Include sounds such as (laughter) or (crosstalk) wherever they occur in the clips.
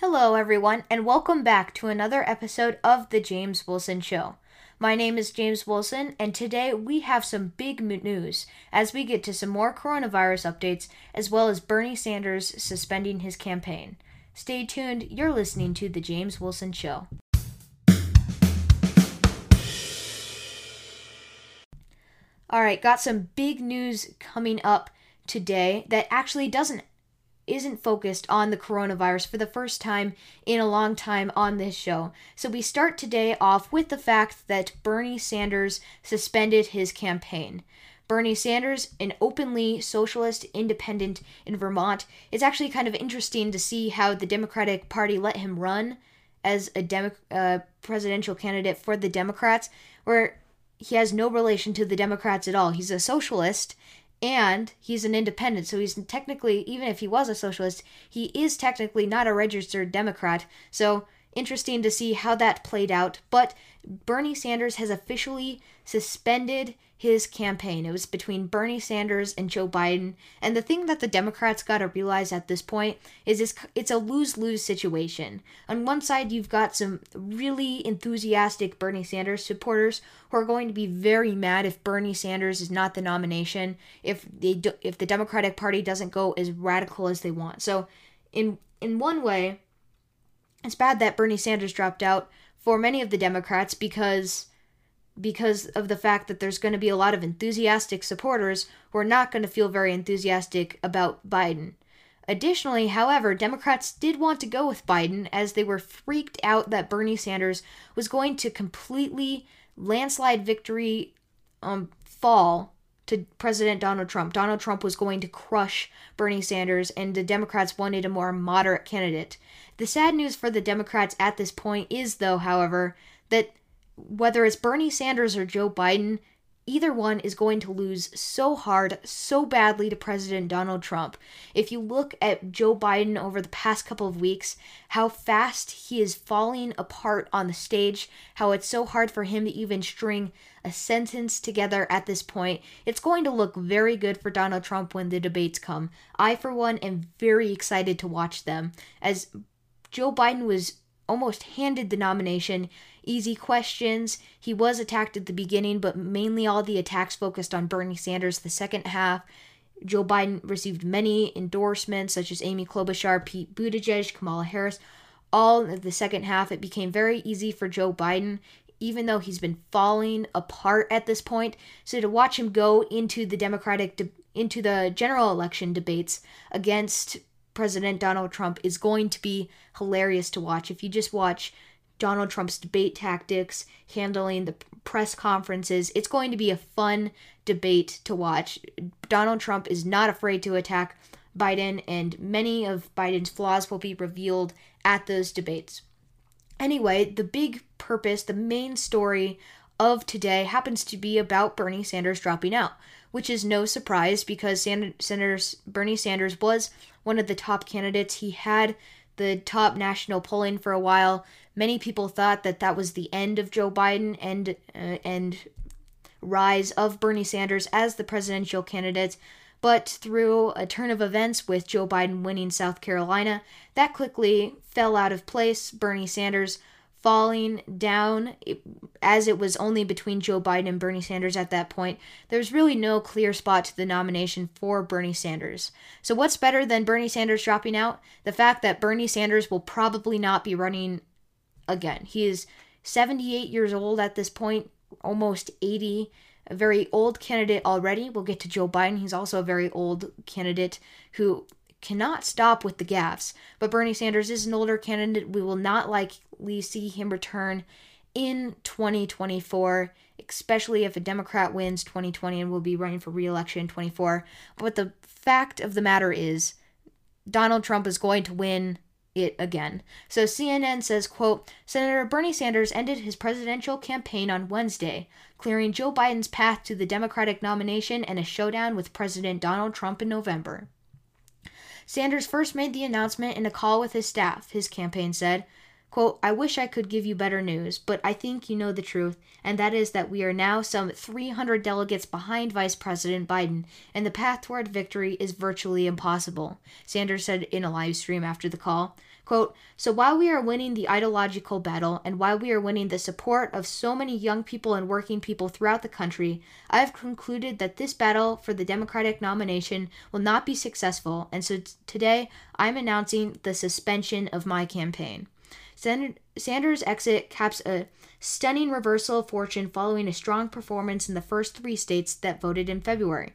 Hello, everyone, and welcome back to another episode of The James Wilson Show. My name is James Wilson, and today we have some big news as we get to some more coronavirus updates as well as Bernie Sanders suspending his campaign. Stay tuned, you're listening to The James Wilson Show. All right, got some big news coming up today that actually doesn't isn't focused on the coronavirus for the first time in a long time on this show. So we start today off with the fact that Bernie Sanders suspended his campaign. Bernie Sanders, an openly socialist independent in Vermont, it's actually kind of interesting to see how the Democratic Party let him run as a Demo- uh, presidential candidate for the Democrats, where he has no relation to the Democrats at all. He's a socialist and he's an independent so he's technically even if he was a socialist he is technically not a registered democrat. So interesting to see how that played out but bernie sanders has officially suspended his campaign. It was between Bernie Sanders and Joe Biden. And the thing that the Democrats got to realize at this point is it's, it's a lose lose situation. On one side, you've got some really enthusiastic Bernie Sanders supporters who are going to be very mad if Bernie Sanders is not the nomination, if they do, if the Democratic Party doesn't go as radical as they want. So, in in one way, it's bad that Bernie Sanders dropped out for many of the Democrats because because of the fact that there's going to be a lot of enthusiastic supporters who are not going to feel very enthusiastic about Biden. Additionally, however, Democrats did want to go with Biden as they were freaked out that Bernie Sanders was going to completely landslide victory um, fall to President Donald Trump. Donald Trump was going to crush Bernie Sanders, and the Democrats wanted a more moderate candidate. The sad news for the Democrats at this point is, though, however, that whether it's Bernie Sanders or Joe Biden, either one is going to lose so hard, so badly to President Donald Trump. If you look at Joe Biden over the past couple of weeks, how fast he is falling apart on the stage, how it's so hard for him to even string a sentence together at this point, it's going to look very good for Donald Trump when the debates come. I, for one, am very excited to watch them, as Joe Biden was almost handed the nomination easy questions. He was attacked at the beginning, but mainly all the attacks focused on Bernie Sanders the second half. Joe Biden received many endorsements, such as Amy Klobuchar, Pete Buttigieg, Kamala Harris. All of the second half, it became very easy for Joe Biden, even though he's been falling apart at this point. So to watch him go into the Democratic, de- into the general election debates against President Donald Trump is going to be hilarious to watch. If you just watch Donald Trump's debate tactics, handling the press conferences. It's going to be a fun debate to watch. Donald Trump is not afraid to attack Biden, and many of Biden's flaws will be revealed at those debates. Anyway, the big purpose, the main story of today happens to be about Bernie Sanders dropping out, which is no surprise because Senator Bernie Sanders was one of the top candidates. He had the top national polling for a while. Many people thought that that was the end of Joe Biden and uh, and rise of Bernie Sanders as the presidential candidate. But through a turn of events with Joe Biden winning South Carolina, that quickly fell out of place. Bernie Sanders falling down as it was only between Joe Biden and Bernie Sanders at that point. There's really no clear spot to the nomination for Bernie Sanders. So, what's better than Bernie Sanders dropping out? The fact that Bernie Sanders will probably not be running again. He is 78 years old at this point, almost 80. A very old candidate already. We'll get to Joe Biden. He's also a very old candidate who cannot stop with the gaffes. But Bernie Sanders is an older candidate. We will not likely see him return in 2024, especially if a Democrat wins 2020 and will be running for re-election in 24. But the fact of the matter is Donald Trump is going to win it again. So CNN says, quote, Senator Bernie Sanders ended his presidential campaign on Wednesday, clearing Joe Biden's path to the Democratic nomination and a showdown with President Donald Trump in November. Sanders first made the announcement in a call with his staff, his campaign said. Quote, I wish I could give you better news, but I think you know the truth, and that is that we are now some 300 delegates behind Vice President Biden, and the path toward victory is virtually impossible, Sanders said in a live stream after the call. Quote, so while we are winning the ideological battle and while we are winning the support of so many young people and working people throughout the country, I have concluded that this battle for the Democratic nomination will not be successful, and so t- today I'm announcing the suspension of my campaign. Sanders' exit caps a stunning reversal of fortune following a strong performance in the first three states that voted in February.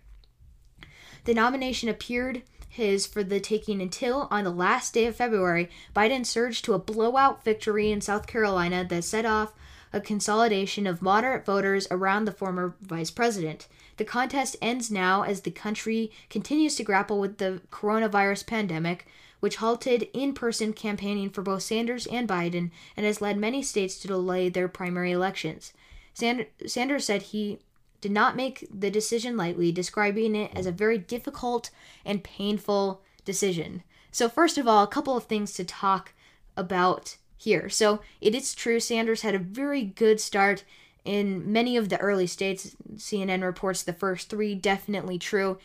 The nomination appeared his for the taking until, on the last day of February, Biden surged to a blowout victory in South Carolina that set off a consolidation of moderate voters around the former vice president. The contest ends now as the country continues to grapple with the coronavirus pandemic, which halted in person campaigning for both Sanders and Biden and has led many states to delay their primary elections. Sanders said he did not make the decision lightly, describing it as a very difficult and painful decision. So, first of all, a couple of things to talk about here. So, it is true Sanders had a very good start in many of the early states. CNN reports the first three definitely true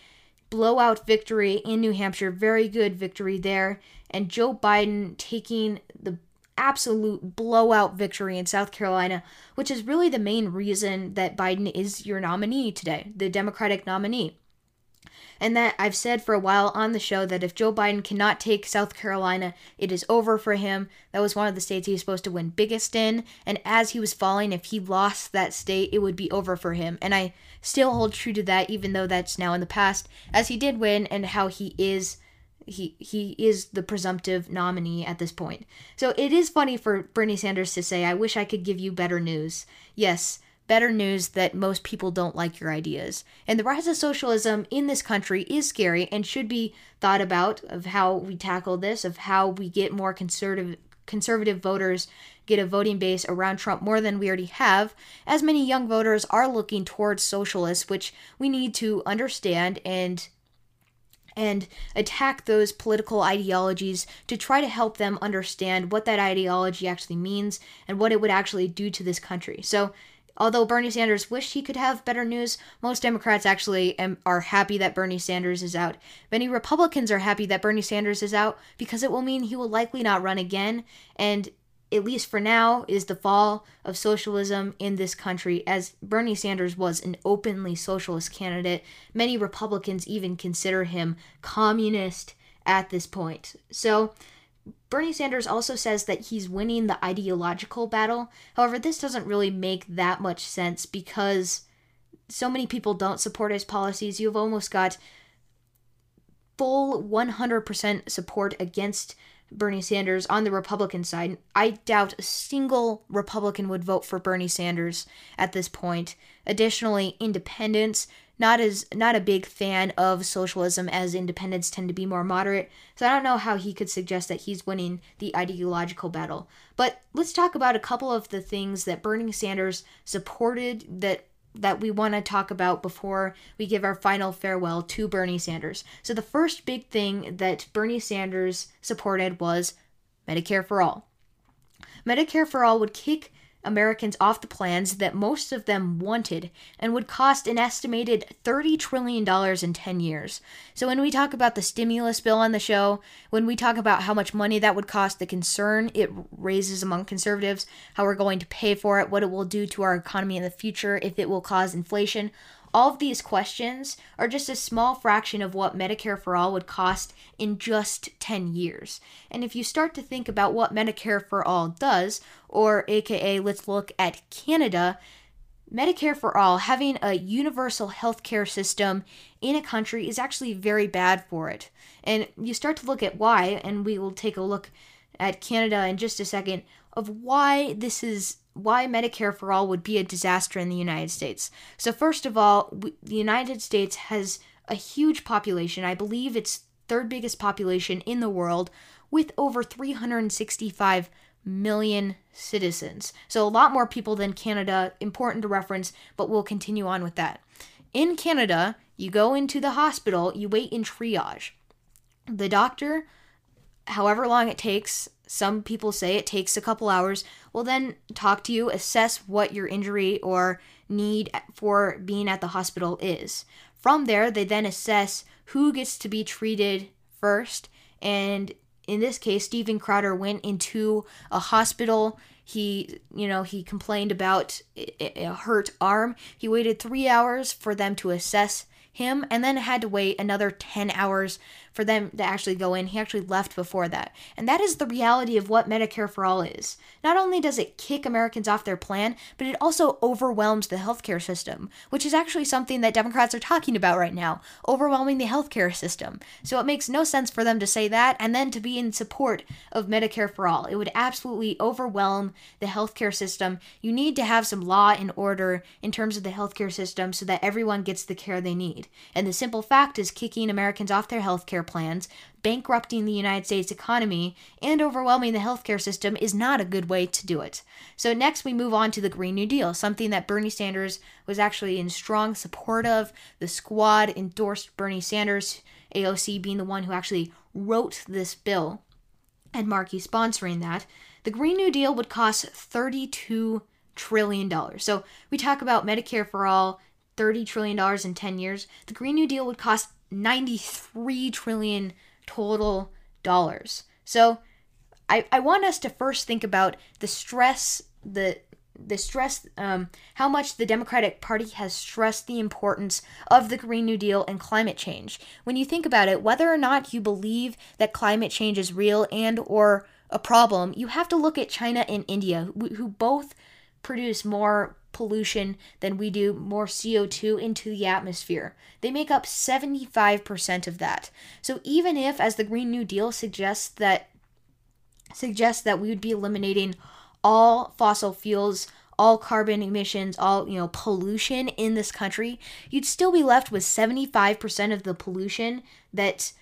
blowout victory in New Hampshire, very good victory there, and Joe Biden taking the absolute blowout victory in South Carolina, which is really the main reason that Biden is your nominee today, the Democratic nominee. And that I've said for a while on the show that if Joe Biden cannot take South Carolina, it is over for him. That was one of the states he was supposed to win biggest in. And as he was falling, if he lost that state, it would be over for him. And I still hold true to that, even though that's now in the past, as he did win and how he is he he is the presumptive nominee at this point. So it is funny for Bernie Sanders to say, "I wish I could give you better news." Yes, better news that most people don't like your ideas. And the rise of socialism in this country is scary and should be thought about of how we tackle this, of how we get more conservative conservative voters get a voting base around Trump more than we already have, as many young voters are looking towards socialists, which we need to understand and and attack those political ideologies to try to help them understand what that ideology actually means and what it would actually do to this country. So, although Bernie Sanders wished he could have better news, most Democrats actually am, are happy that Bernie Sanders is out. Many Republicans are happy that Bernie Sanders is out because it will mean he will likely not run again, and at least for now, is the fall of socialism in this country, as Bernie Sanders was an openly socialist candidate. Many Republicans even consider him communist at this point. So, Bernie Sanders also says that he's winning the ideological battle. However, this doesn't really make that much sense because so many people don't support his policies. You've almost got full 100% support against Bernie Sanders on the Republican side. I doubt a single Republican would vote for Bernie Sanders at this point. Additionally, independents not as not a big fan of socialism as independents tend to be more moderate. So I don't know how he could suggest that he's winning the ideological battle. But let's talk about a couple of the things that Bernie Sanders supported that that we want to talk about before we give our final farewell to Bernie Sanders. So, the first big thing that Bernie Sanders supported was Medicare for All. Medicare for All would kick Americans off the plans that most of them wanted and would cost an estimated $30 trillion in 10 years. So, when we talk about the stimulus bill on the show, when we talk about how much money that would cost, the concern it raises among conservatives, how we're going to pay for it, what it will do to our economy in the future, if it will cause inflation, all of these questions are just a small fraction of what Medicare for All would cost in just 10 years. And if you start to think about what Medicare for All does, or aka let's look at Canada, Medicare for All, having a universal healthcare system in a country is actually very bad for it. And you start to look at why, and we will take a look at Canada in just a second, of why this is why Medicare for all would be a disaster in the United States. So, first of all, the United States has a huge population. I believe it's third biggest population in the world with over 365 million citizens. So, a lot more people than Canada, important to reference, but we'll continue on with that. In Canada, you go into the hospital, you wait in triage. The doctor, however long it takes, some people say it takes a couple hours, will then talk to you, assess what your injury or need for being at the hospital is. From there, they then assess who gets to be treated first. And in this case, Steven Crowder went into a hospital. He, you know, he complained about a hurt arm. He waited three hours for them to assess him and then had to wait another 10 hours for them to actually go in. He actually left before that. And that is the reality of what Medicare for All is. Not only does it kick Americans off their plan, but it also overwhelms the healthcare system, which is actually something that Democrats are talking about right now overwhelming the healthcare system. So it makes no sense for them to say that and then to be in support of Medicare for All. It would absolutely overwhelm the healthcare system. You need to have some law and order in terms of the healthcare system so that everyone gets the care they need. And the simple fact is kicking Americans off their healthcare plans, bankrupting the United States economy, and overwhelming the healthcare system is not a good way to do it. So, next we move on to the Green New Deal, something that Bernie Sanders was actually in strong support of. The squad endorsed Bernie Sanders, AOC being the one who actually wrote this bill, and Markey sponsoring that. The Green New Deal would cost 32 trillion dollars. So, we talk about Medicare for all, $30 trillion in 10 years. The Green New Deal would cost 93 trillion total dollars. So I, I want us to first think about the stress, the the stress, um, how much the Democratic Party has stressed the importance of the Green New Deal and climate change. When you think about it, whether or not you believe that climate change is real and or a problem, you have to look at China and India, who, who both produce more pollution than we do, more CO2 into the atmosphere. They make up 75% of that. So even if as the Green New Deal suggests that suggests that we would be eliminating all fossil fuels, all carbon emissions, all, you know, pollution in this country, you'd still be left with 75% of the pollution that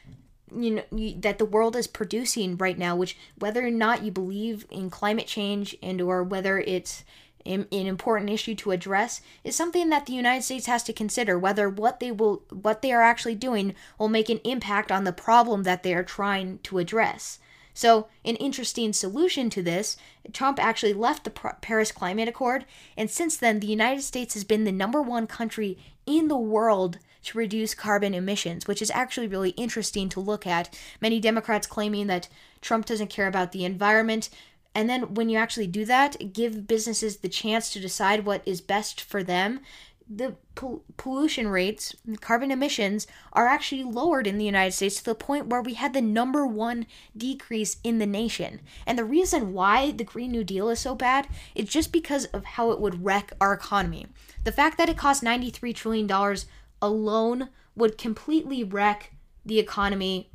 you know you, that the world is producing right now which whether or not you believe in climate change and or whether it's an important issue to address is something that the United States has to consider whether what they will what they are actually doing will make an impact on the problem that they are trying to address. So, an interesting solution to this, Trump actually left the Paris Climate Accord, and since then, the United States has been the number one country in the world to reduce carbon emissions, which is actually really interesting to look at. Many Democrats claiming that Trump doesn't care about the environment, and then when you actually do that, give businesses the chance to decide what is best for them. The pol- pollution rates, carbon emissions, are actually lowered in the United States to the point where we had the number one decrease in the nation. And the reason why the Green New Deal is so bad is just because of how it would wreck our economy. The fact that it costs $93 trillion alone would completely wreck the economy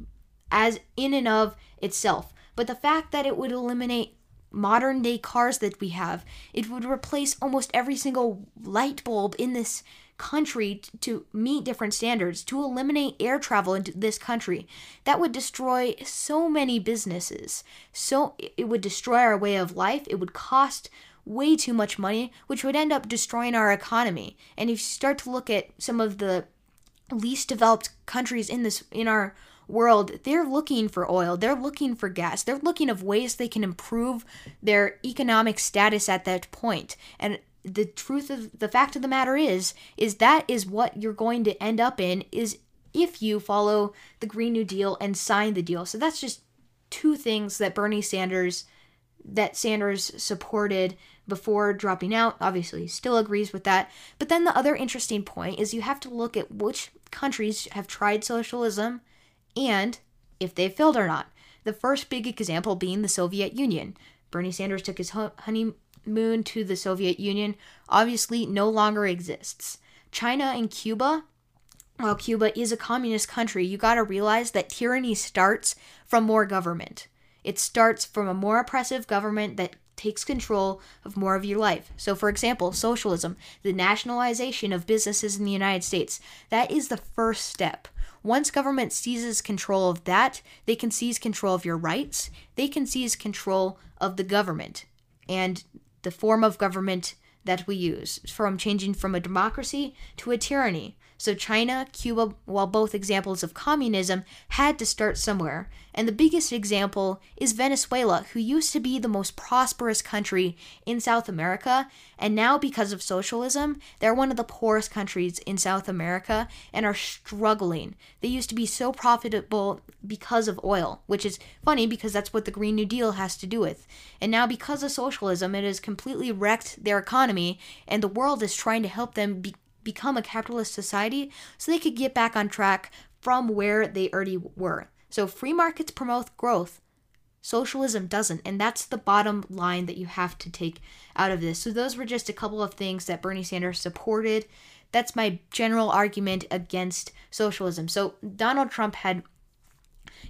as in and of itself. But the fact that it would eliminate modern day cars that we have. It would replace almost every single light bulb in this country to meet different standards, to eliminate air travel into this country. That would destroy so many businesses. So it would destroy our way of life. It would cost way too much money, which would end up destroying our economy. And if you start to look at some of the least developed countries in this in our world, they're looking for oil, they're looking for gas, they're looking of ways they can improve their economic status at that point. And the truth of the fact of the matter is is that is what you're going to end up in is if you follow the Green New Deal and sign the deal. So that's just two things that Bernie Sanders that Sanders supported before dropping out. Obviously, still agrees with that. But then the other interesting point is you have to look at which countries have tried socialism and if they failed or not. The first big example being the Soviet Union. Bernie Sanders took his honeymoon to the Soviet Union, obviously no longer exists. China and Cuba, while Cuba is a communist country, you got to realize that tyranny starts from more government. It starts from a more oppressive government that takes control of more of your life. So, for example, socialism, the nationalization of businesses in the United States, that is the first step. Once government seizes control of that, they can seize control of your rights, they can seize control of the government and the form of government that we use, from changing from a democracy to a tyranny. So China, Cuba, while both examples of communism, had to start somewhere. And the biggest example is Venezuela, who used to be the most prosperous country in South America, and now because of socialism, they're one of the poorest countries in South America and are struggling. They used to be so profitable because of oil, which is funny because that's what the Green New Deal has to do with. And now because of socialism, it has completely wrecked their economy and the world is trying to help them be become a capitalist society so they could get back on track from where they already were. So free markets promote growth. Socialism doesn't, and that's the bottom line that you have to take out of this. So, those were just a couple of things that Bernie Sanders supported. That's my general argument against socialism. So, Donald Trump had,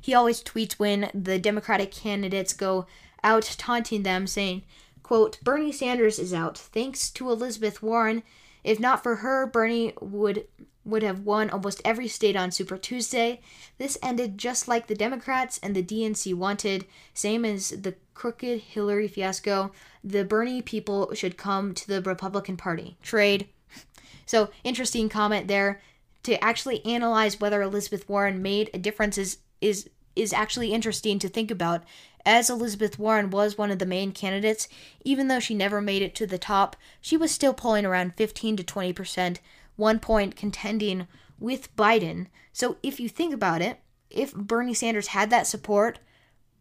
he always tweets when the Democratic candidates go out taunting them, saying, quote, Bernie Sanders is out. Thanks to Elizabeth Warren, if not for her, Bernie would would have won almost every state on Super Tuesday. This ended just like the Democrats and the DNC wanted, same as the crooked Hillary fiasco. The Bernie people should come to the Republican Party. Trade. (laughs) So, interesting comment there. To actually analyze whether Elizabeth Warren made a difference is is is actually interesting to think about as Elizabeth Warren was one of the main candidates, even though she never made it to the top, she was still polling around 15 to 20%, one point contending with Biden. So if you think about it, if Bernie Sanders had that support,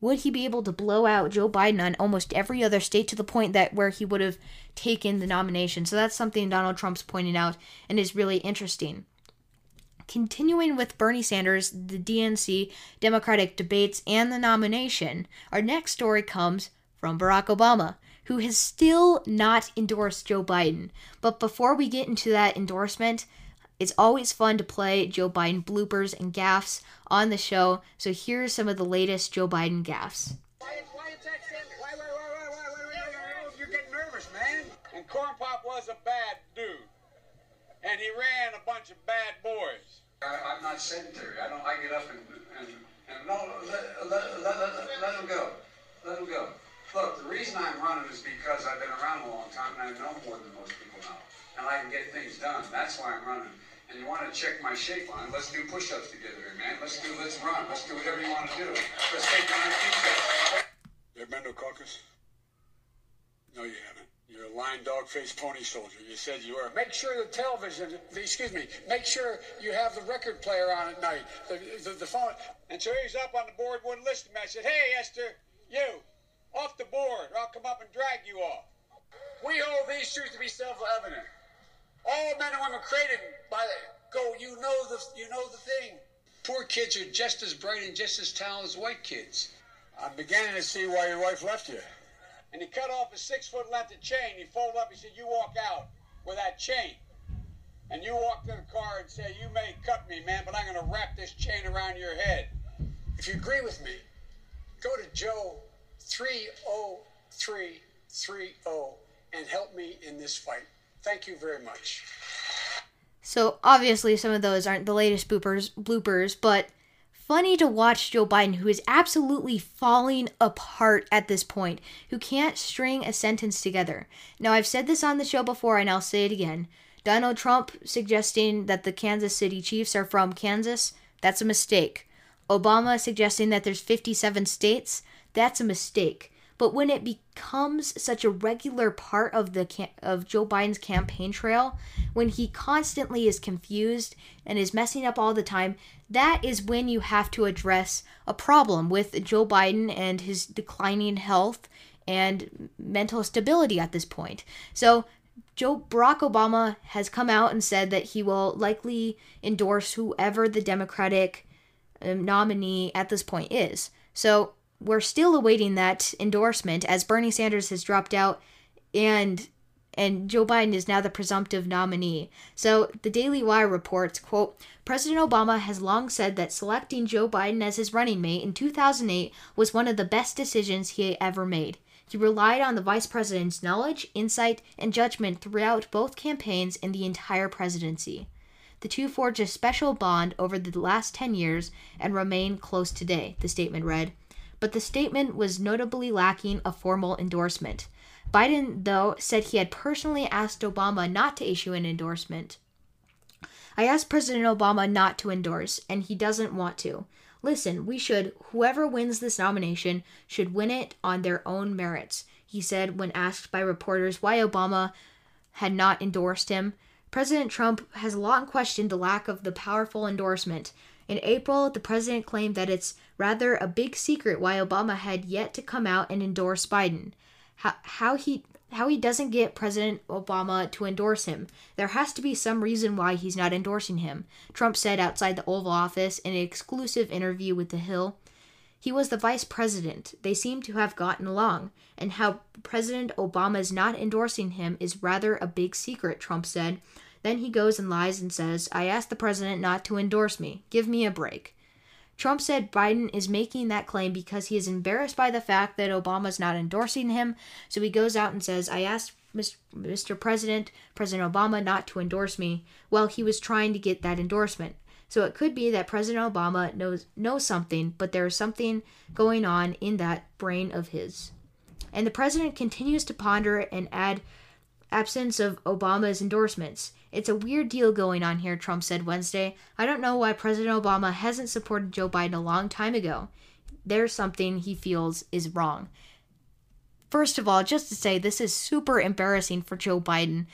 would he be able to blow out Joe Biden on almost every other state to the point that where he would have taken the nomination? So that's something Donald Trump's pointing out and is really interesting. Continuing with Bernie Sanders, the DNC Democratic debates, and the nomination, our next story comes from Barack Obama, who has still not endorsed Joe Biden. But before we get into that endorsement, it's always fun to play Joe Biden bloopers and gaffes on the show. So here's some of the latest Joe Biden gaffes. And he ran a bunch of bad boys. I, am not sedentary. I don't. I get up and and, and no, let, let, let, let, let him go. Let him go. Look, the reason I'm running is because I've been around a long time and I know more than most people know, and I can get things done. That's why I'm running. And you want to check my shape on? Let's do push-ups together, man. Let's do. Let's run. Let's do whatever you want to do. Let's take on our feet. You ever been to a caucus? No, you haven't. You're a lying dog-faced pony soldier. You said you were. Make sure the television, excuse me, make sure you have the record player on at night, the, the, the phone. And so he's up on the board, wouldn't listen to me. I said, hey, Esther, you, off the board, or I'll come up and drag you off. We hold these truths to be self-evident. All men and women created by the, go, you know the, you know the thing. Poor kids are just as bright and just as talented as white kids. I'm beginning to see why your wife left you and he cut off a six foot length of chain. He folded up. He said, "You walk out with that chain." And you walk to the car and say, You may cut me, man, but I'm going to wrap this chain around your head. If you agree with me, go to Joe 30330 and help me in this fight. Thank you very much. So, obviously, some of those aren't the latest bloopers, bloopers but funny to watch Joe Biden, who is absolutely falling apart at this point, who can't string a sentence together. Now, I've said this on the show before, and I'll say it again. Donald Trump suggesting that the Kansas City Chiefs are from Kansas, that's a mistake. Obama suggesting that there's 57 states, that's a mistake. But when it becomes such a regular part of the of Joe Biden's campaign trail, when he constantly is confused and is messing up all the time, that is when you have to address a problem with Joe Biden and his declining health and mental stability at this point. So Joe Barack Obama has come out and said that he will likely endorse whoever the Democratic um, nominee at this point is. So we're still awaiting that endorsement as Bernie Sanders has dropped out and and Joe Biden is now the presumptive nominee. So the Daily Wire reports, quote, President Obama has long said that selecting Joe Biden as his running mate in 2008 was one of the best decisions he ever made. He relied on the vice president's knowledge, insight, and judgment throughout both campaigns and the entire presidency. The two forged a special bond over the last 10 years and remain close today, the statement read but the statement was notably lacking a formal endorsement. Biden, though, said he had personally asked Obama not to issue an endorsement. I asked President Obama not to endorse, and he doesn't want to. Listen, we should, whoever wins this nomination, should win it on their own merits, he said when asked by reporters why Obama had not endorsed him. President Trump has long questioned the lack of the powerful endorsement. In April, the president claimed that it's rather a big secret why Obama had yet to come out and endorse Biden. How, how he how he doesn't get President Obama to endorse him. There has to be some reason why he's not endorsing him, Trump said outside the Oval Office in an exclusive interview with The Hill. He was the vice president. They seem to have gotten along. And how President Obama is not endorsing him is rather a big secret, Trump said. Then he goes and lies and says, I asked the president not to endorse me. Give me a break. Trump said Biden is making that claim because he is embarrassed by the fact that Obama's not endorsing him. So he goes out and says, I asked Mr. President, President Obama, not to endorse me. Well, he was trying to get that endorsement. So it could be that President Obama knows knows something, but there is something going on in that brain of his. And the president continues to ponder and add absence of Obama's endorsements. It's a weird deal going on here, Trump said Wednesday. I don't know why President Obama hasn't supported Joe Biden a long time ago. There's something he feels is wrong. First of all, just to say, this is super embarrassing for Joe Biden.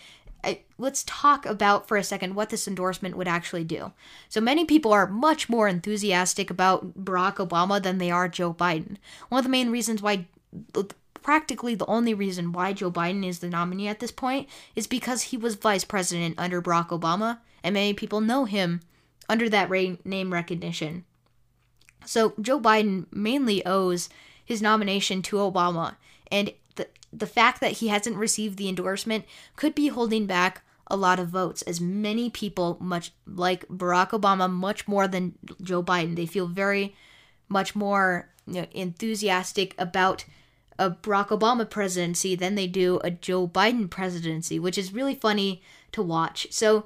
I, let's talk about for a second what this endorsement would actually do. So, many people are much more enthusiastic about Barack Obama than they are Joe Biden. One of the main reasons why practically the only reason why Joe Biden is the nominee at this point is because he was vice president under Barack Obama, and many people know him under that name recognition. So Joe Biden mainly owes his nomination to Obama, and the the fact that he hasn't received the endorsement could be holding back a lot of votes as many people much like Barack Obama much more than Joe Biden they feel very much more you know, enthusiastic about a Barack Obama presidency than they do a Joe Biden presidency, which is really funny to watch. So,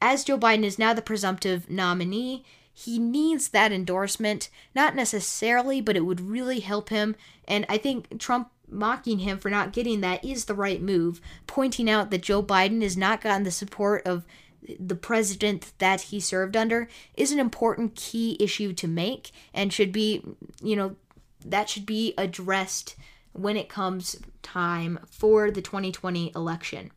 as Joe Biden is now the presumptive nominee, he needs that endorsement. Not necessarily, but it would really help him. And I think Trump mocking him for not getting that is the right move, pointing out that Joe Biden has not gotten the support of the president that he served under is an important key issue to make and should be, you know, that should be addressed when it comes time for the 2020 election.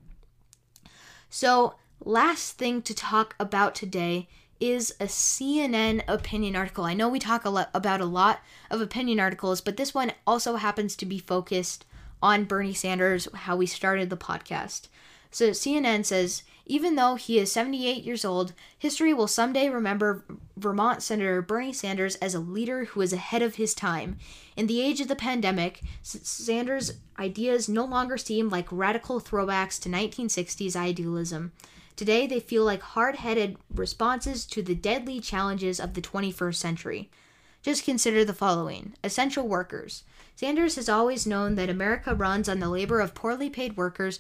So, last thing to talk about today is a CNN opinion article. I know we talk a lot about a lot of opinion articles, but this one also happens to be focused on Bernie Sanders, how we started the podcast. So CNN says even though he is 78 years old, history will someday remember Vermont Senator Bernie Sanders as a leader who is ahead of his time. In the age of the pandemic, Sanders' ideas no longer seem like radical throwbacks to 1960s idealism. Today, they feel like hard headed responses to the deadly challenges of the 21st century. Just consider the following essential workers. Sanders has always known that America runs on the labor of poorly paid workers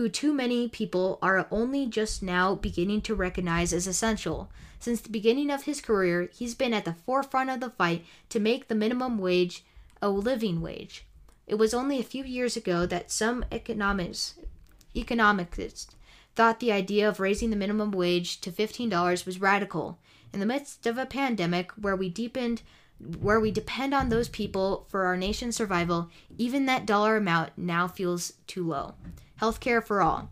who too many people are only just now beginning to recognize as essential. Since the beginning of his career, he's been at the forefront of the fight to make the minimum wage a living wage. It was only a few years ago that some economists, thought the idea of raising the minimum wage to $15 was radical. In the midst of a pandemic where we deepened where we depend on those people for our nation's survival, even that dollar amount now feels too low healthcare for all.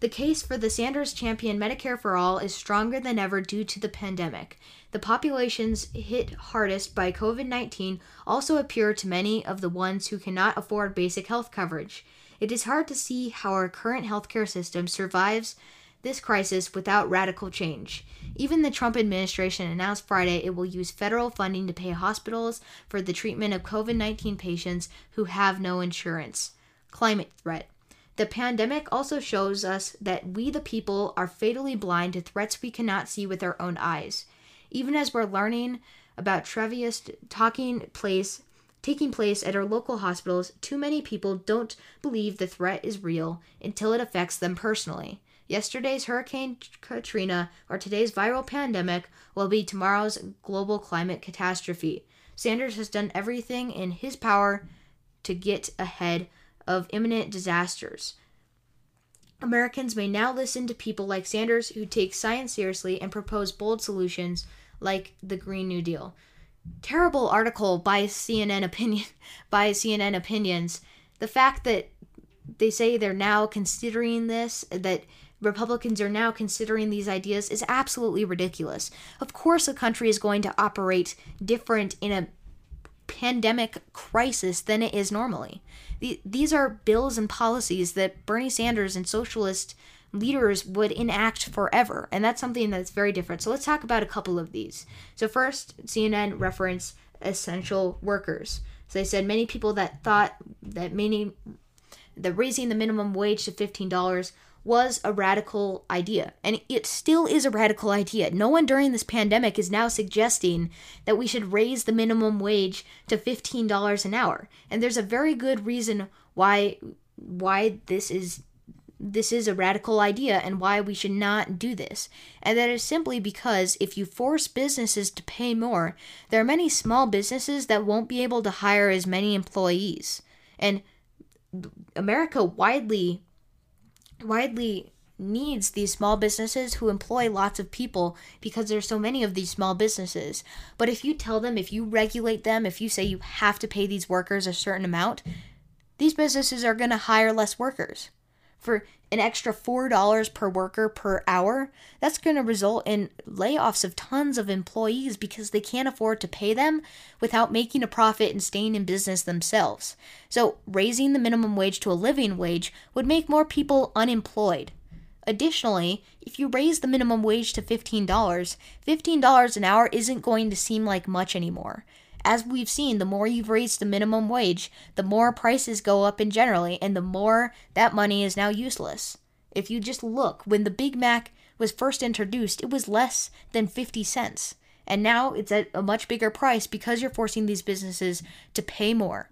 The case for the Sanders champion Medicare for All is stronger than ever due to the pandemic. The populations hit hardest by COVID 19 also appear to many of the ones who cannot afford basic health coverage. It is hard to see how our current healthcare system survives this crisis without radical change. Even the Trump administration announced Friday it will use federal funding to pay hospitals for the treatment of COVID 19 patients who have no insurance. Climate threat. The pandemic also shows us that we, the people, are fatally blind to threats we cannot see with our own eyes. Even as we're learning about Travis talking place, taking place at our local hospitals, too many people don't believe the threat is real until it affects them personally. Yesterday's Hurricane Katrina or today's viral pandemic will be tomorrow's global climate catastrophe. Sanders has done everything in his power to get ahead of imminent disasters. Americans may now listen to people like Sanders who take science seriously and propose bold solutions like the Green New Deal. Terrible article by CNN opinion (laughs) by CNN opinions. The fact that they say they're now considering this that Republicans are now considering these ideas is absolutely ridiculous. Of course, a country is going to operate different in a pandemic crisis than it is normally. These are bills and policies that Bernie Sanders and socialist leaders would enact forever, and that's something that's very different. So let's talk about a couple of these. So first, CNN reference essential workers. So they said many people that thought that many that raising the minimum wage to $15 was a radical idea. And it still is a radical idea. No one during this pandemic is now suggesting that we should raise the minimum wage to $15 an hour. And there's a very good reason why why this is this is a radical idea and why we should not do this. And that is simply because if you force businesses to pay more, there are many small businesses that won't be able to hire as many employees. And America widely widely needs these small businesses who employ lots of people because there's so many of these small businesses. But if you tell them, if you regulate them, if you say you have to pay these workers a certain amount, these businesses are going to hire less workers. For an extra $4 per worker per hour, that's going to result in layoffs of tons of employees because they can't afford to pay them without making a profit and staying in business themselves. So, raising the minimum wage to a living wage would make more people unemployed. Additionally, if you raise the minimum wage to $15, $15 an hour isn't going to seem like much anymore as we've seen, the more you've raised the minimum wage, the more prices go up in generally, and the more that money is now useless. If you just look, when the Big Mac was first introduced, it was less than 50 cents. And now it's at a much bigger price because you're forcing these businesses to pay more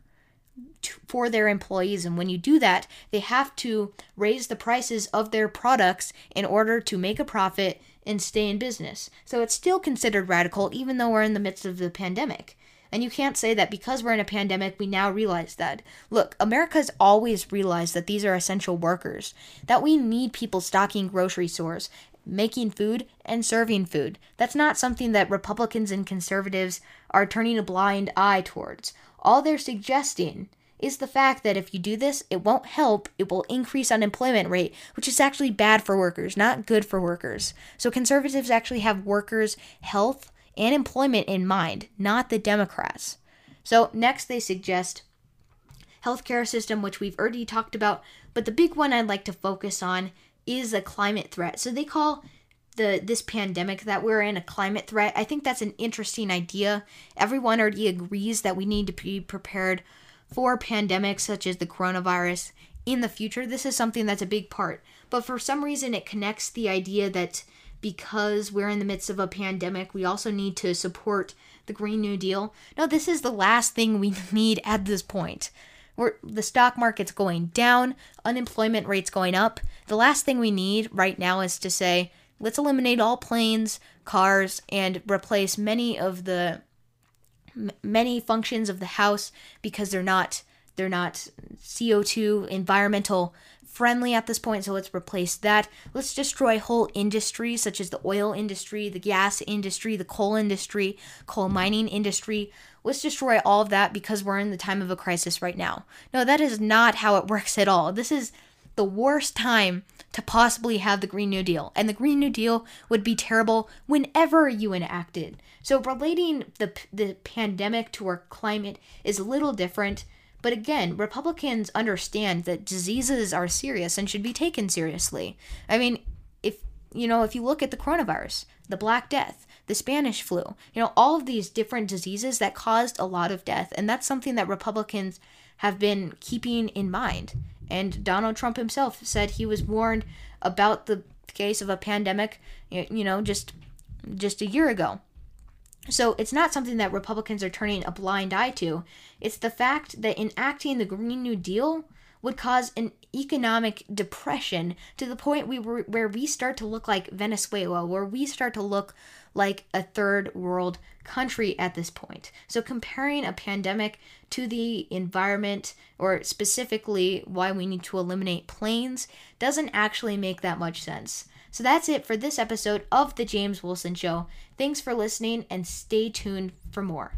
for their employees. And when you do that, they have to raise the prices of their products in order to make a profit and stay in business. So it's still considered radical, even though we're in the midst of the pandemic. And you can't say that because we're in a pandemic, we now realize that. Look, America's always realized that these are essential workers, that we need people stocking grocery stores, making food, and serving food. That's not something that Republicans and conservatives are turning a blind eye towards. All they're suggesting is the fact that if you do this, it won't help, it will increase unemployment rate, which is actually bad for workers, not good for workers. So conservatives actually have workers' health and employment in mind, not the Democrats. So next they suggest healthcare system, which we've already talked about, but the big one I'd like to focus on is a climate threat. So they call the this pandemic that we're in a climate threat. I think that's an interesting idea. Everyone already agrees that we need to be prepared for pandemics such as the coronavirus in the future. This is something that's a big part. But for some reason it connects the idea that because we're in the midst of a pandemic, we also need to support the Green New Deal. No, this is the last thing we (laughs) need at this point. We're, the stock market's going down, unemployment rate's going up. The last thing we need right now is to say, let's eliminate all planes, cars, and replace many of the many functions of the house because they're not they're not CO2 environmental friendly at this point, so let's replace that. Let's destroy whole industries such as the oil industry, the gas industry, the coal industry, coal mining industry. Let's destroy all of that because we're in the time of a crisis right now. No, that is not how it (laughs) works at all. This is the worst time to possibly have the Green New Deal. And the Green New Deal would be terrible whenever you enact it. So relating the the pandemic to our climate is a little different but again, Republicans understand that diseases are serious and should be taken seriously. I mean, if you know, if you look at the coronavirus, the Black Death, the Spanish flu, you know, all of these different diseases that caused a lot of death, and that's something that Republicans have been keeping in mind. And Donald Trump himself said he was warned about the case of a pandemic, you know, just just a year ago. So it's not something that Republicans are turning a blind eye to. It's the fact that enacting the Green New Deal would cause an economic depression to the point we were, where we start to look like Venezuela, where we start to look like a third world country at this point. So, comparing a pandemic to the environment, or specifically why we need to eliminate planes, doesn't actually make that much sense. So, that's it for this episode of The James Wilson Show. Thanks for listening and stay tuned for more.